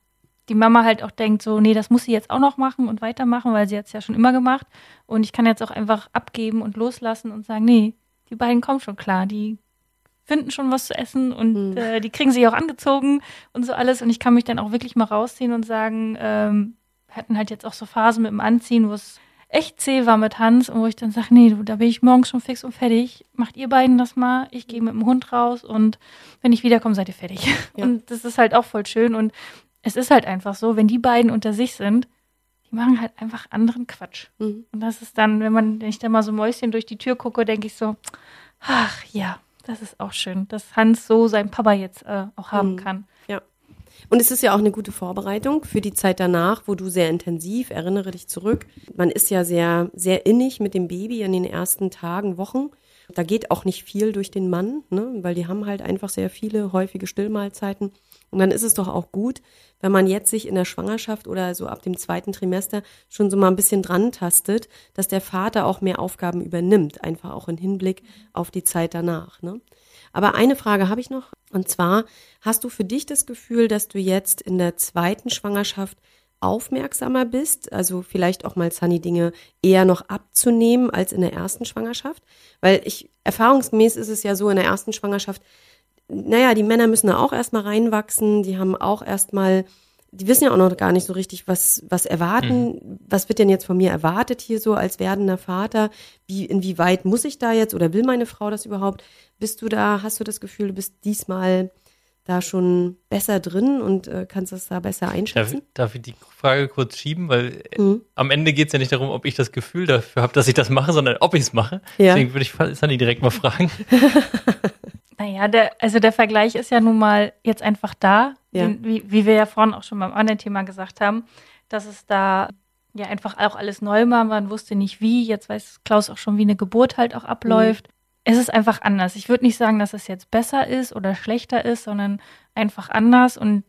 die Mama halt auch denkt, so, nee, das muss sie jetzt auch noch machen und weitermachen, weil sie hat es ja schon immer gemacht. Und ich kann jetzt auch einfach abgeben und loslassen und sagen, nee, die beiden kommen schon klar, die finden schon was zu essen und Mhm. äh, die kriegen sich auch angezogen und so alles. Und ich kann mich dann auch wirklich mal rausziehen und sagen, ähm, wir hatten halt jetzt auch so Phasen mit dem Anziehen, wo es echt zäh war mit Hans und wo ich dann sage, nee, du, da bin ich morgens schon fix und fertig. Macht ihr beiden das mal. Ich gehe mit dem Hund raus und wenn ich wiederkomme, seid ihr fertig. Ja. *laughs* Und das ist halt auch voll schön. Und es ist halt einfach so, wenn die beiden unter sich sind, die machen halt einfach anderen Quatsch. Mhm. Und das ist dann, wenn man, wenn ich dann mal so Mäuschen durch die Tür gucke, denke ich so, ach ja, das ist auch schön, dass Hans so seinen Papa jetzt äh, auch haben Mhm. kann. Und es ist ja auch eine gute Vorbereitung für die Zeit danach, wo du sehr intensiv, erinnere dich zurück, man ist ja sehr, sehr innig mit dem Baby in den ersten Tagen, Wochen. Da geht auch nicht viel durch den Mann, ne? weil die haben halt einfach sehr viele häufige Stillmahlzeiten. Und dann ist es doch auch gut, wenn man jetzt sich in der Schwangerschaft oder so ab dem zweiten Trimester schon so mal ein bisschen dran tastet, dass der Vater auch mehr Aufgaben übernimmt, einfach auch im Hinblick auf die Zeit danach. Ne? Aber eine Frage habe ich noch. Und zwar, hast du für dich das Gefühl, dass du jetzt in der zweiten Schwangerschaft aufmerksamer bist? Also vielleicht auch mal Sunny Dinge eher noch abzunehmen als in der ersten Schwangerschaft? Weil ich, erfahrungsgemäß ist es ja so in der ersten Schwangerschaft, naja, die Männer müssen da auch erstmal reinwachsen, die haben auch erstmal, die wissen ja auch noch gar nicht so richtig, was, was erwarten, was wird denn jetzt von mir erwartet hier so als werdender Vater? Wie, inwieweit muss ich da jetzt oder will meine Frau das überhaupt? Bist du da, hast du das Gefühl, du bist diesmal da schon besser drin und äh, kannst das da besser Darf, einschätzen? darf ich die Frage kurz schieben? Weil äh, Mhm. am Ende geht es ja nicht darum, ob ich das Gefühl dafür habe, dass ich das mache, sondern ob ich es mache. Ja. Deswegen würde ich Sunny direkt mal fragen. *laughs* Naja, der, also der Vergleich ist ja nun mal jetzt einfach da, Ja. den, wie, wie wir ja vorhin auch schon beim anderen Thema gesagt haben, dass es da ja einfach auch alles neu war, man wusste nicht wie, jetzt weiß Klaus auch schon, wie eine Geburt halt auch abläuft. Es ist einfach anders. Ich würde nicht sagen, dass es jetzt besser ist oder schlechter ist, sondern einfach anders und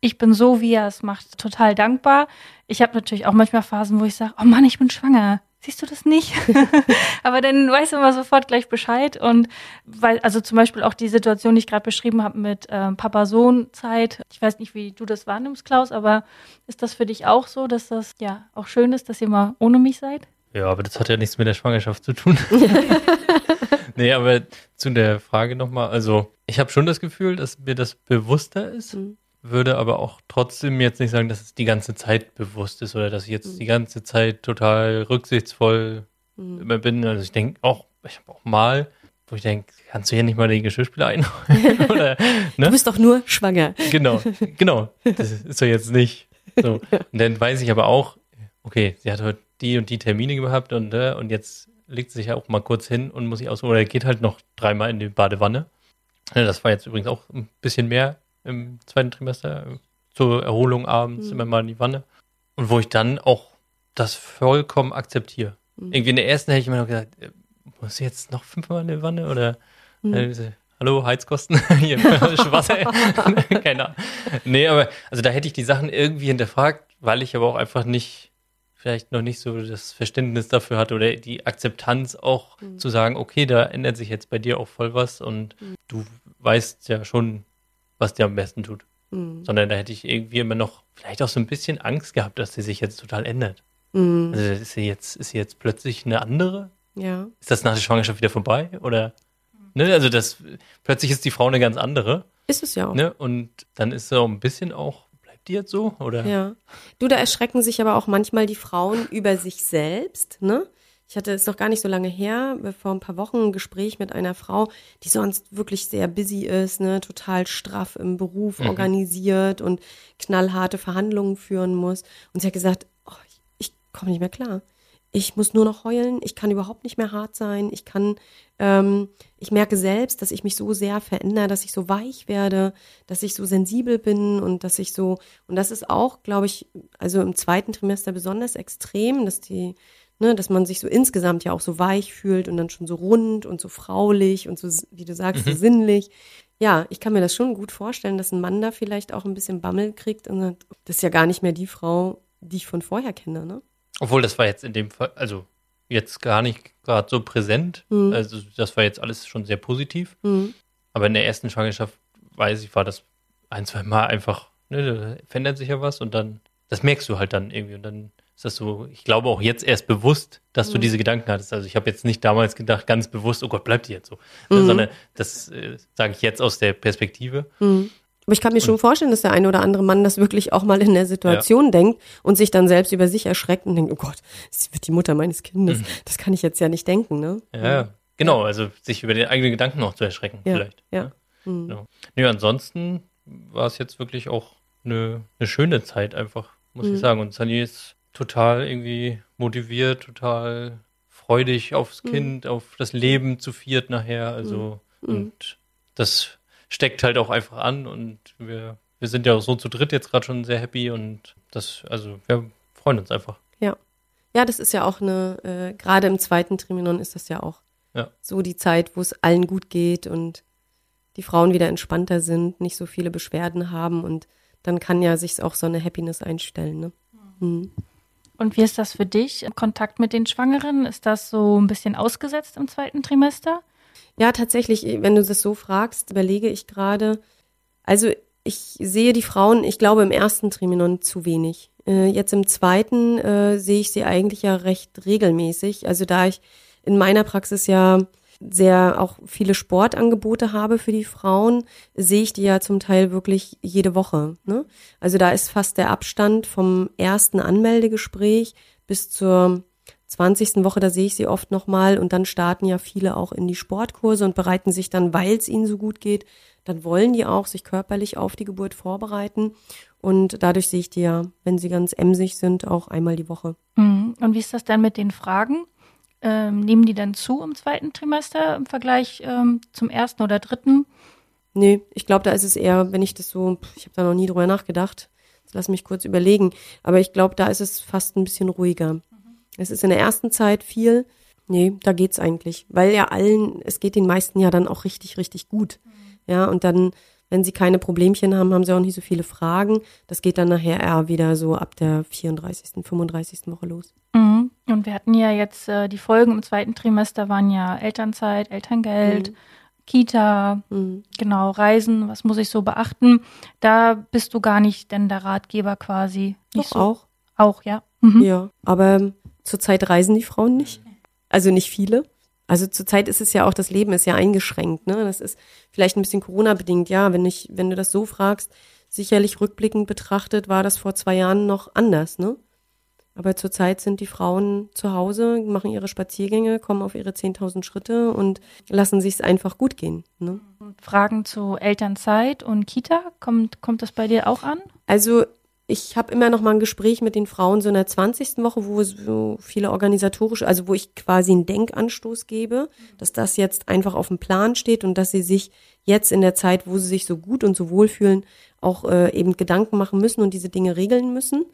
ich bin so, wie er es macht, total dankbar. Ich habe natürlich auch manchmal Phasen, wo ich sage, oh Mann, ich bin schwanger. Siehst du das nicht? *laughs* Aber dann weiß man sofort gleich Bescheid. Und weil, also zum Beispiel auch die Situation, die ich gerade beschrieben habe mit ähm, Papa-Sohn-Zeit. Ich weiß nicht, wie du das wahrnimmst, Klaus, aber ist das für dich auch so, dass das ja auch schön ist, dass ihr mal ohne mich seid? Ja, aber das hat ja nichts mit der Schwangerschaft zu tun. *laughs* nee, aber zu der Frage nochmal. Also, ich habe schon das Gefühl, dass mir das bewusster ist, Mhm. Würde aber auch trotzdem jetzt nicht sagen, dass es die ganze Zeit bewusst ist oder dass ich jetzt die ganze Zeit total rücksichtsvoll Mhm. immer bin. Also, ich denke auch, ich habe auch mal, wo ich denke, kannst du hier nicht mal den Geschirrspüler einräumen? *laughs* *laughs* oder, Du ne? bist doch nur schwanger. Genau, *laughs* genau. Das ist doch jetzt nicht so. Und dann weiß ich aber auch, okay, sie hat heute die und die Termine gehabt und, äh, und jetzt legt sie sich ja auch mal kurz hin und muss sich ausruhen. Oder geht halt noch dreimal in die Badewanne. Ja, Das war jetzt übrigens auch ein bisschen mehr im zweiten Trimester. Zur Erholung abends Mhm. immer mal in die Wanne. Und wo ich dann auch das vollkommen akzeptiere. Mhm. Irgendwie in der ersten hätte ich immer noch gesagt, äh, muss ich jetzt noch fünfmal in die Wanne? Oder Mhm. äh, Hallo, Heizkosten, *laughs* hier, *laughs* Wasser. *laughs* Keine Ahnung. Nee, aber also da hätte ich die Sachen irgendwie hinterfragt, weil ich aber auch einfach nicht, vielleicht noch nicht so das Verständnis dafür hatte oder die Akzeptanz auch Mhm. zu sagen, okay, da ändert sich jetzt bei dir auch voll was und Mhm. du weißt ja schon, was dir am besten tut. Mhm. sondern da hätte ich irgendwie immer noch vielleicht auch so ein bisschen Angst gehabt, dass sie sich jetzt total ändert. Mhm. Also ist sie jetzt, ist sie jetzt plötzlich eine andere? Ja. Ist das nach der Schwangerschaft wieder vorbei? Oder ne, also das plötzlich ist die Frau eine ganz andere, Ist es ja auch. ne? Und dann ist so ein bisschen auch, bleibt die jetzt so? Oder Ja. Du, da erschrecken sich aber auch manchmal die Frauen über sich selbst, ne? Ich hatte es noch gar nicht so lange her, vor ein paar Wochen ein Gespräch mit einer Frau, die sonst wirklich sehr busy ist, ne, total straff im Beruf Mhm. organisiert und knallharte Verhandlungen führen muss. Und sie hat gesagt, oh, ich, ich komme nicht mehr klar. Ich muss nur noch heulen, ich kann überhaupt nicht mehr hart sein, ich kann, ähm, ich merke selbst, dass ich mich so sehr verändere, dass ich so weich werde, dass ich so sensibel bin und dass ich so, und das ist auch, glaube ich, also im zweiten Trimester besonders extrem, dass die, ne, dass man sich so insgesamt ja auch so weich fühlt und dann schon so rund und so fraulich und so, wie du sagst, so sinnlich. Ja, ich kann mir das schon gut vorstellen, dass ein Mann da vielleicht auch ein bisschen Bammel kriegt und sagt, das ist ja gar nicht mehr die Frau, die ich von vorher kenne, ne? Obwohl, das war jetzt in dem Fall, also jetzt gar nicht gerade so präsent. Mhm. Also das war jetzt alles schon sehr positiv. Mhm. Aber in der ersten Schwangerschaft, weiß ich, war das ein, zwei Mal einfach, ne, da verändert sich ja was und dann, das merkst du halt dann irgendwie und dann ist das so, ich glaube auch jetzt erst bewusst, dass du diese Gedanken hattest. Also ich habe jetzt nicht damals gedacht, ganz bewusst, oh Gott, bleibt die jetzt so. Ne, Sondern das äh, sage ich jetzt aus der Perspektive. Mhm. Aber ich kann mir schon vorstellen, dass der eine oder andere Mann das wirklich auch mal in der Situation denkt und sich dann selbst über sich erschreckt und denkt, oh Gott, sie wird die Mutter meines Kindes. Das kann ich jetzt ja nicht denken, ne? Ja, genau, also sich über den eigenen Gedanken auch zu erschrecken Ja, vielleicht. ja. Mhm. Genau. Nee, ansonsten war es jetzt wirklich auch eine, eine schöne Zeit einfach, muss Mhm. ich sagen. Und Sunny ist total irgendwie motiviert, total freudig aufs Mhm. Kind, auf das Leben zu viert nachher. Also, Mhm. und das steckt halt auch einfach an und wir, wir sind ja auch so zu dritt jetzt gerade schon sehr happy und das, also wir freuen uns einfach. Ja. Ja, das ist ja auch eine, äh, gerade im zweiten Triminon ist das ja auch Ja. so die Zeit, wo es allen gut geht und die Frauen wieder entspannter sind, nicht so viele Beschwerden haben und dann kann ja sich auch so eine Happiness einstellen, ne? Mhm. Und wie ist das für dich? Kontakt mit den Schwangeren? Ist das so ein bisschen ausgesetzt im zweiten Trimester? Ja, tatsächlich, wenn du das so fragst, überlege ich gerade. Also ich sehe die Frauen, ich glaube, im ersten Triminon zu wenig. Äh, jetzt im zweiten äh, sehe ich sie eigentlich ja recht regelmäßig. Also da ich in meiner Praxis ja sehr auch viele Sportangebote habe für die Frauen, sehe ich die ja zum Teil wirklich jede Woche. Ne? Also da ist fast der Abstand vom ersten Anmeldegespräch bis zur 20. Woche, da sehe ich sie oft nochmal und dann starten ja viele auch in die Sportkurse und bereiten sich dann, weil es ihnen so gut geht, dann wollen die auch sich körperlich auf die Geburt vorbereiten und dadurch sehe ich die ja, wenn sie ganz emsig sind, auch einmal die Woche. Mhm. Und wie ist das dann mit den Fragen? Ähm, nehmen die dann zu im zweiten Trimester im Vergleich ähm, zum ersten oder dritten? Nee, ich glaube, da ist es eher, wenn ich das so, ich habe da noch nie drüber nachgedacht, jetzt lass mich kurz überlegen, aber ich glaube, da ist es fast ein bisschen ruhiger. Es ist in der ersten Zeit viel, nee, da geht's eigentlich, weil ja allen, es geht den meisten ja dann auch richtig, richtig gut. Ja, und dann, wenn sie keine Problemchen haben, haben sie auch nicht so viele Fragen. Das geht dann nachher eher wieder so ab der 34., 35. Woche los. Mhm. Und wir hatten ja jetzt äh, die Folgen im zweiten Trimester waren ja Elternzeit, Elterngeld, Kita, Mhm. genau, Reisen, was muss ich so beachten? Da bist du gar nicht denn der Ratgeber quasi. Nicht Doch auch. Auch, ja. Mhm. Ja, aber zurzeit reisen die Frauen nicht. Also nicht viele. Also zurzeit ist es ja auch, das Leben ist ja eingeschränkt, ne? Das ist vielleicht ein bisschen Corona-bedingt, ja, wenn ich, wenn du das so fragst, sicherlich rückblickend betrachtet, war das vor zwei Jahren noch anders, ne? Aber zurzeit sind die Frauen zu Hause, machen ihre Spaziergänge, kommen auf ihre 10.000 Schritte und lassen sich's einfach gut gehen, ne? Fragen zu Elternzeit und Kita, kommt, kommt das bei dir auch an? Also ich habe immer noch mal ein Gespräch mit den Frauen so in der 20. Woche, wo so viele organisatorische, also wo ich quasi einen Denkanstoß gebe, dass das jetzt einfach auf dem Plan steht und dass sie sich jetzt in der Zeit, wo sie sich so gut und so wohl fühlen, auch äh, eben Gedanken machen müssen und diese Dinge regeln müssen.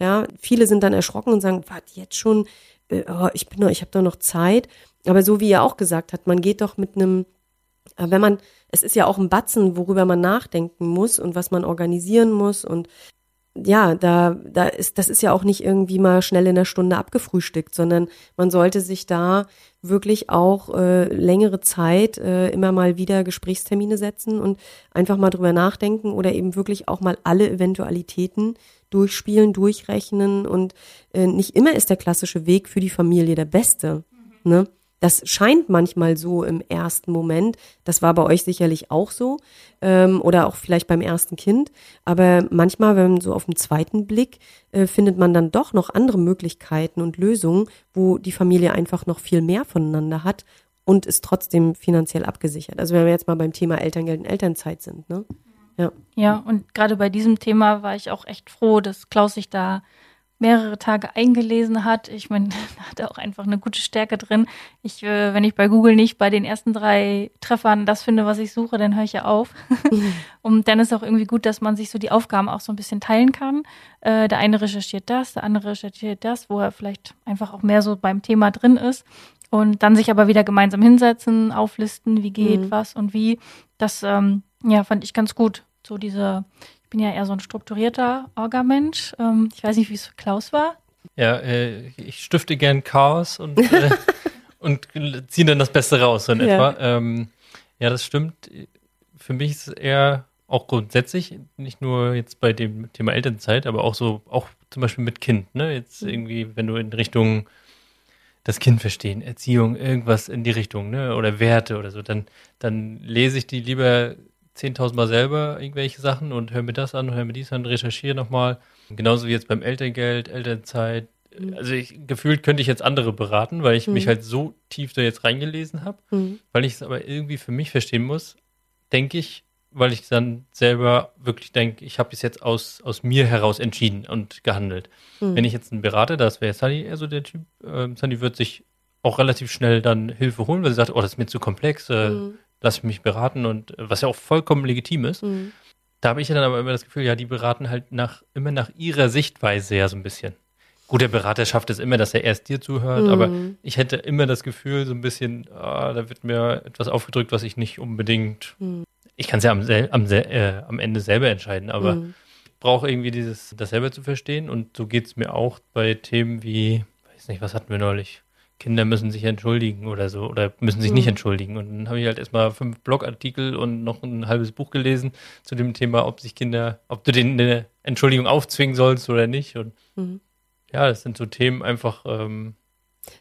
Ja, viele sind dann erschrocken und sagen, was jetzt schon? Äh, oh, ich bin doch, ich habe doch noch Zeit. Aber so wie er auch gesagt hat, man geht doch mit einem aber wenn man, es ist ja auch ein Batzen, worüber man nachdenken muss und was man organisieren muss und ja, da, da ist, das ist ja auch nicht irgendwie mal schnell in der Stunde abgefrühstückt, sondern man sollte sich da wirklich auch äh, längere Zeit äh, immer mal wieder Gesprächstermine setzen und einfach mal drüber nachdenken oder eben wirklich auch mal alle Eventualitäten durchspielen, durchrechnen und äh, nicht immer ist der klassische Weg für die Familie der beste. Ne? Das scheint manchmal so im ersten Moment. Das war bei euch sicherlich auch so ähm, oder auch vielleicht beim ersten Kind. Aber manchmal, wenn man so auf den zweiten Blick, äh, findet man dann doch noch andere Möglichkeiten und Lösungen, wo die Familie einfach noch viel mehr voneinander hat und ist trotzdem finanziell abgesichert. Also wenn wir jetzt mal beim Thema Elterngeld und Elternzeit sind. Ne? Ja. Ja, und gerade bei diesem Thema war ich auch echt froh, dass Klaus sich da mehrere Tage eingelesen hat. Ich meine, *laughs* da hat er auch einfach eine gute Stärke drin. Ich, äh, wenn ich bei Google nicht bei den ersten drei Treffern das finde, was ich suche, dann höre ich ja auf. *laughs* und dann ist auch irgendwie gut, dass man sich so die Aufgaben auch so ein bisschen teilen kann. Äh, der eine recherchiert das, der andere recherchiert das, wo er vielleicht einfach auch mehr so beim Thema drin ist. Und dann sich aber wieder gemeinsam hinsetzen, auflisten, wie geht Mhm. was und wie. Das, ähm, ja, fand ich ganz gut. So diese, ich bin ja eher so ein strukturierter Orga-Mensch. Ähm, ich weiß nicht, wie es für Klaus war. Ja, äh, ich stifte gern Chaos und, äh, *laughs* und ziehe dann das Beste raus, so in Ja. etwa. Ähm, ja, das stimmt. Für mich ist es eher auch grundsätzlich, nicht nur jetzt bei dem Thema Elternzeit, aber auch so, auch zum Beispiel mit Kind, ne? Jetzt irgendwie, wenn du in Richtung das Kind verstehen, Erziehung, irgendwas in die Richtung, ne? Oder Werte oder so, dann, dann lese ich die lieber 10.000 Mal selber irgendwelche Sachen und höre mir das an, höre mir dies an, recherchiere nochmal. Genauso wie jetzt beim Elterngeld, Elternzeit. Also ich, gefühlt könnte ich jetzt andere beraten, weil ich mich halt so tief da jetzt reingelesen habe. Mhm. Weil ich es aber irgendwie für mich verstehen muss, denke ich, weil ich dann selber wirklich denke, ich habe es jetzt aus, aus mir heraus entschieden und gehandelt. Wenn ich jetzt einen Berater, das wäre Sunny eher so der Typ, ähm, Sunny wird sich auch relativ schnell dann Hilfe holen, weil sie sagt, oh, das ist mir zu komplex, äh, lass mich beraten und äh, was ja auch vollkommen legitim ist. Mhm. Da habe ich ja dann aber immer das Gefühl, ja, die beraten halt nach, immer nach ihrer Sichtweise ja so ein bisschen. Gut, der Berater schafft es immer, dass er erst dir zuhört, aber ich hätte immer das Gefühl, so ein bisschen, ah, da wird mir etwas aufgedrückt, was ich nicht unbedingt. Ich kann es ja am, am, äh, am Ende selber entscheiden, aber Mhm. ich brauche irgendwie dieses, das selber zu verstehen und so geht es mir auch bei Themen wie, weiß nicht, was hatten wir neulich? Kinder müssen sich entschuldigen oder so oder müssen sich nicht entschuldigen. Und dann habe ich halt erstmal fünf Blogartikel und noch ein halbes Buch gelesen zu dem Thema, ob sich Kinder, ob du denen eine Entschuldigung aufzwingen sollst oder nicht. Und Mhm. ja, das sind so Themen einfach, ähm,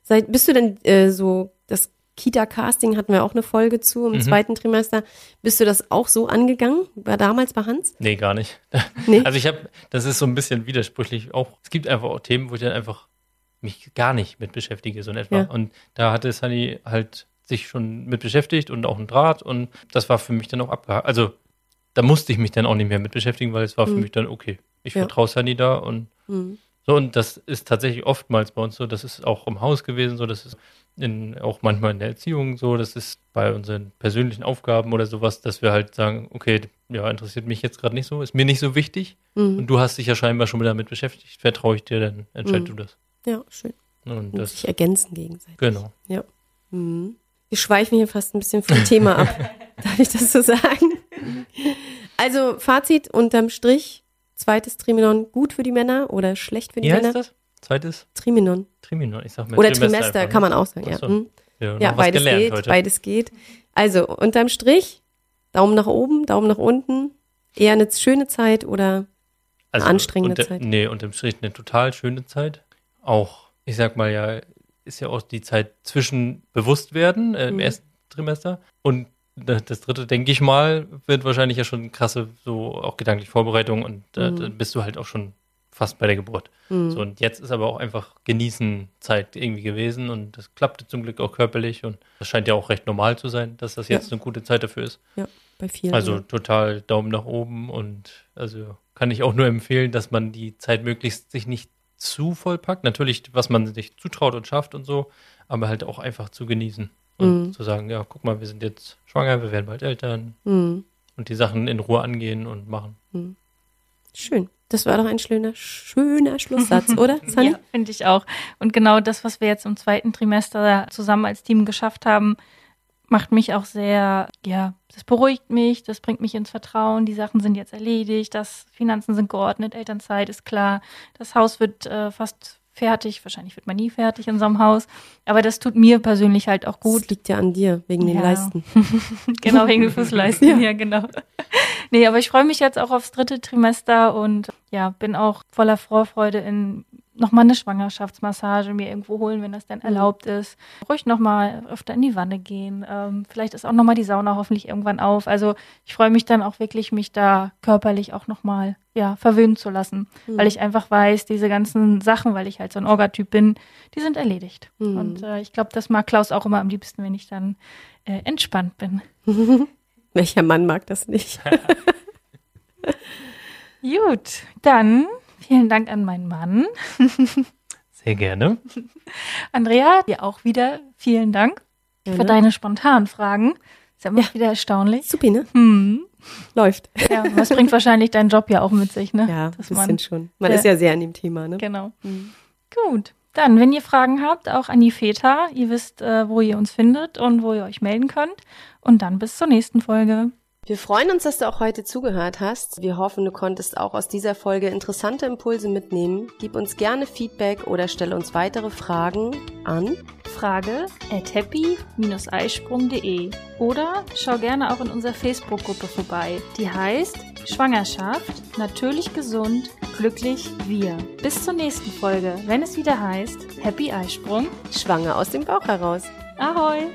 Seit, bist du denn äh, so, das Kita-Casting hatten wir auch eine Folge zu im Mhm. zweiten Trimester. Bist du das auch so angegangen? War damals bei Hans? nee, gar nicht. Nee. *laughs* Also ich habe, das ist so ein bisschen widersprüchlich auch. Es gibt einfach auch Themen, wo ich dann einfach mich gar nicht mit beschäftige, so in etwa. Ja. Und da hatte Sunny halt sich schon mit beschäftigt und auch einen Draht und das war für mich dann auch abgehakt. Also da musste ich mich dann auch nicht mehr mit beschäftigen, weil es war für Mhm. mich dann okay. Ich Ja. vertraue Sunny da und Mhm. so und das ist tatsächlich oftmals bei uns so. Das ist auch im Haus gewesen so. Das ist in, auch manchmal in der Erziehung so. Das ist bei unseren persönlichen Aufgaben oder sowas, dass wir halt sagen, okay, ja, interessiert mich jetzt gerade nicht so, ist mir nicht so wichtig. Mhm. Und du hast dich ja scheinbar schon damit beschäftigt. Vertraue ich dir, dann entscheid Mhm. du das. Ja, schön. Und Und das, sich ergänzen gegenseitig. genau. Ja. Mhm. Wir schweifen hier fast ein bisschen vom Thema ab. *laughs* Darf ich das so sagen? Also, Fazit unterm Strich. Zweites Triminon gut für die Männer oder schlecht für die Wie heißt Männer? das? Zweites Triminon. Triminon. Ich sag mal Oder Trimester, einfach, kann ne? man auch sagen. Ja. Mhm. Ja, ja beides geht. heute. Beides geht. Also, unterm Strich, Daumen nach oben, Daumen nach unten. Eher eine schöne Zeit oder also, anstrengende unter, Zeit. Nee, unterm Strich eine total schöne Zeit. Auch, ich sag mal ja, ist ja auch die Zeit zwischen Bewusstwerden äh, im Mhm. ersten Trimester und da- das dritte, denke ich mal, wird wahrscheinlich ja schon krasse, so auch gedanklich Vorbereitung und äh, Mhm. dann bist du halt auch schon fast bei der Geburt. Mhm. So, und jetzt ist aber auch einfach genießen Zeit irgendwie gewesen und das klappte zum Glück auch körperlich und das scheint ja auch recht normal zu sein, dass das jetzt eine gute Zeit dafür ist. ja, bei vielen. Also ja. total Daumen nach oben und also kann ich auch nur empfehlen, dass man die Zeit möglichst sich nicht zu voll packt. Natürlich, was man sich zutraut und schafft und so, aber halt auch einfach zu genießen und Mhm. zu sagen, ja, guck mal, wir sind jetzt schwanger, wir werden bald Eltern Mhm. und die Sachen in Ruhe angehen und machen. Schön. Das war doch ein schöner, schöner Schlusssatz, *laughs* oder, Sunny? Ja, finde ich auch. Und genau das, was wir jetzt im zweiten Trimester zusammen als Team geschafft haben, macht mich auch sehr, ja, das beruhigt mich, das bringt mich ins Vertrauen, die Sachen sind jetzt erledigt, das Finanzen sind geordnet, Elternzeit ist klar, das Haus wird äh, fast fertig, wahrscheinlich wird man nie fertig in so einem Haus, aber das tut mir persönlich halt auch gut. Das liegt ja an dir, wegen den Ja. Leisten. *laughs* genau, wegen *laughs* den Fußleisten, ja. genau. Nee, aber ich freue mich jetzt auch aufs dritte Trimester und ja, bin auch voller Vorfreude in nochmal eine Schwangerschaftsmassage mir irgendwo holen, wenn das denn erlaubt ist. Ruhig nochmal öfter in die Wanne gehen. Ähm, vielleicht ist auch nochmal die Sauna hoffentlich irgendwann auf. Also ich freue mich dann auch wirklich, mich da körperlich auch nochmal ja, verwöhnen zu lassen. Weil ich einfach weiß, diese ganzen Sachen, weil ich halt so ein Orgatyp bin, die sind erledigt. Mhm. Und äh, ich glaube, das mag Klaus auch immer am liebsten, wenn ich dann äh, entspannt bin. *laughs* Welcher Mann mag das nicht? *laughs* *laughs* Gut, dann vielen Dank an meinen Mann. *laughs* Sehr gerne. Andrea, dir auch wieder vielen Dank für Gerne. deine spontanen Fragen. Ist ja immer wieder erstaunlich. Supi, ne? Hm. Läuft. Ja, das bringt wahrscheinlich dein Job ja auch mit sich, ne? Ja, ein Dass bisschen man, schon. Man Ja. ist ja sehr an dem Thema, ne? Genau. Gut. Dann, wenn ihr Fragen habt, auch an die Väter, ihr wisst, äh, wo ihr uns findet und wo ihr euch melden könnt. Und dann bis zur nächsten Folge. Wir freuen uns, dass du auch heute zugehört hast. Wir hoffen, du konntest auch aus dieser Folge interessante Impulse mitnehmen. Gib uns gerne Feedback oder stelle uns weitere Fragen an. Frage at happy-eisprung.de oder schau gerne auch in unserer Facebook-Gruppe vorbei. Die heißt Schwangerschaft, natürlich gesund, glücklich wir. Bis zur nächsten Folge, wenn es wieder heißt Happy Eisprung. Schwanger aus dem Bauch heraus. Ahoi!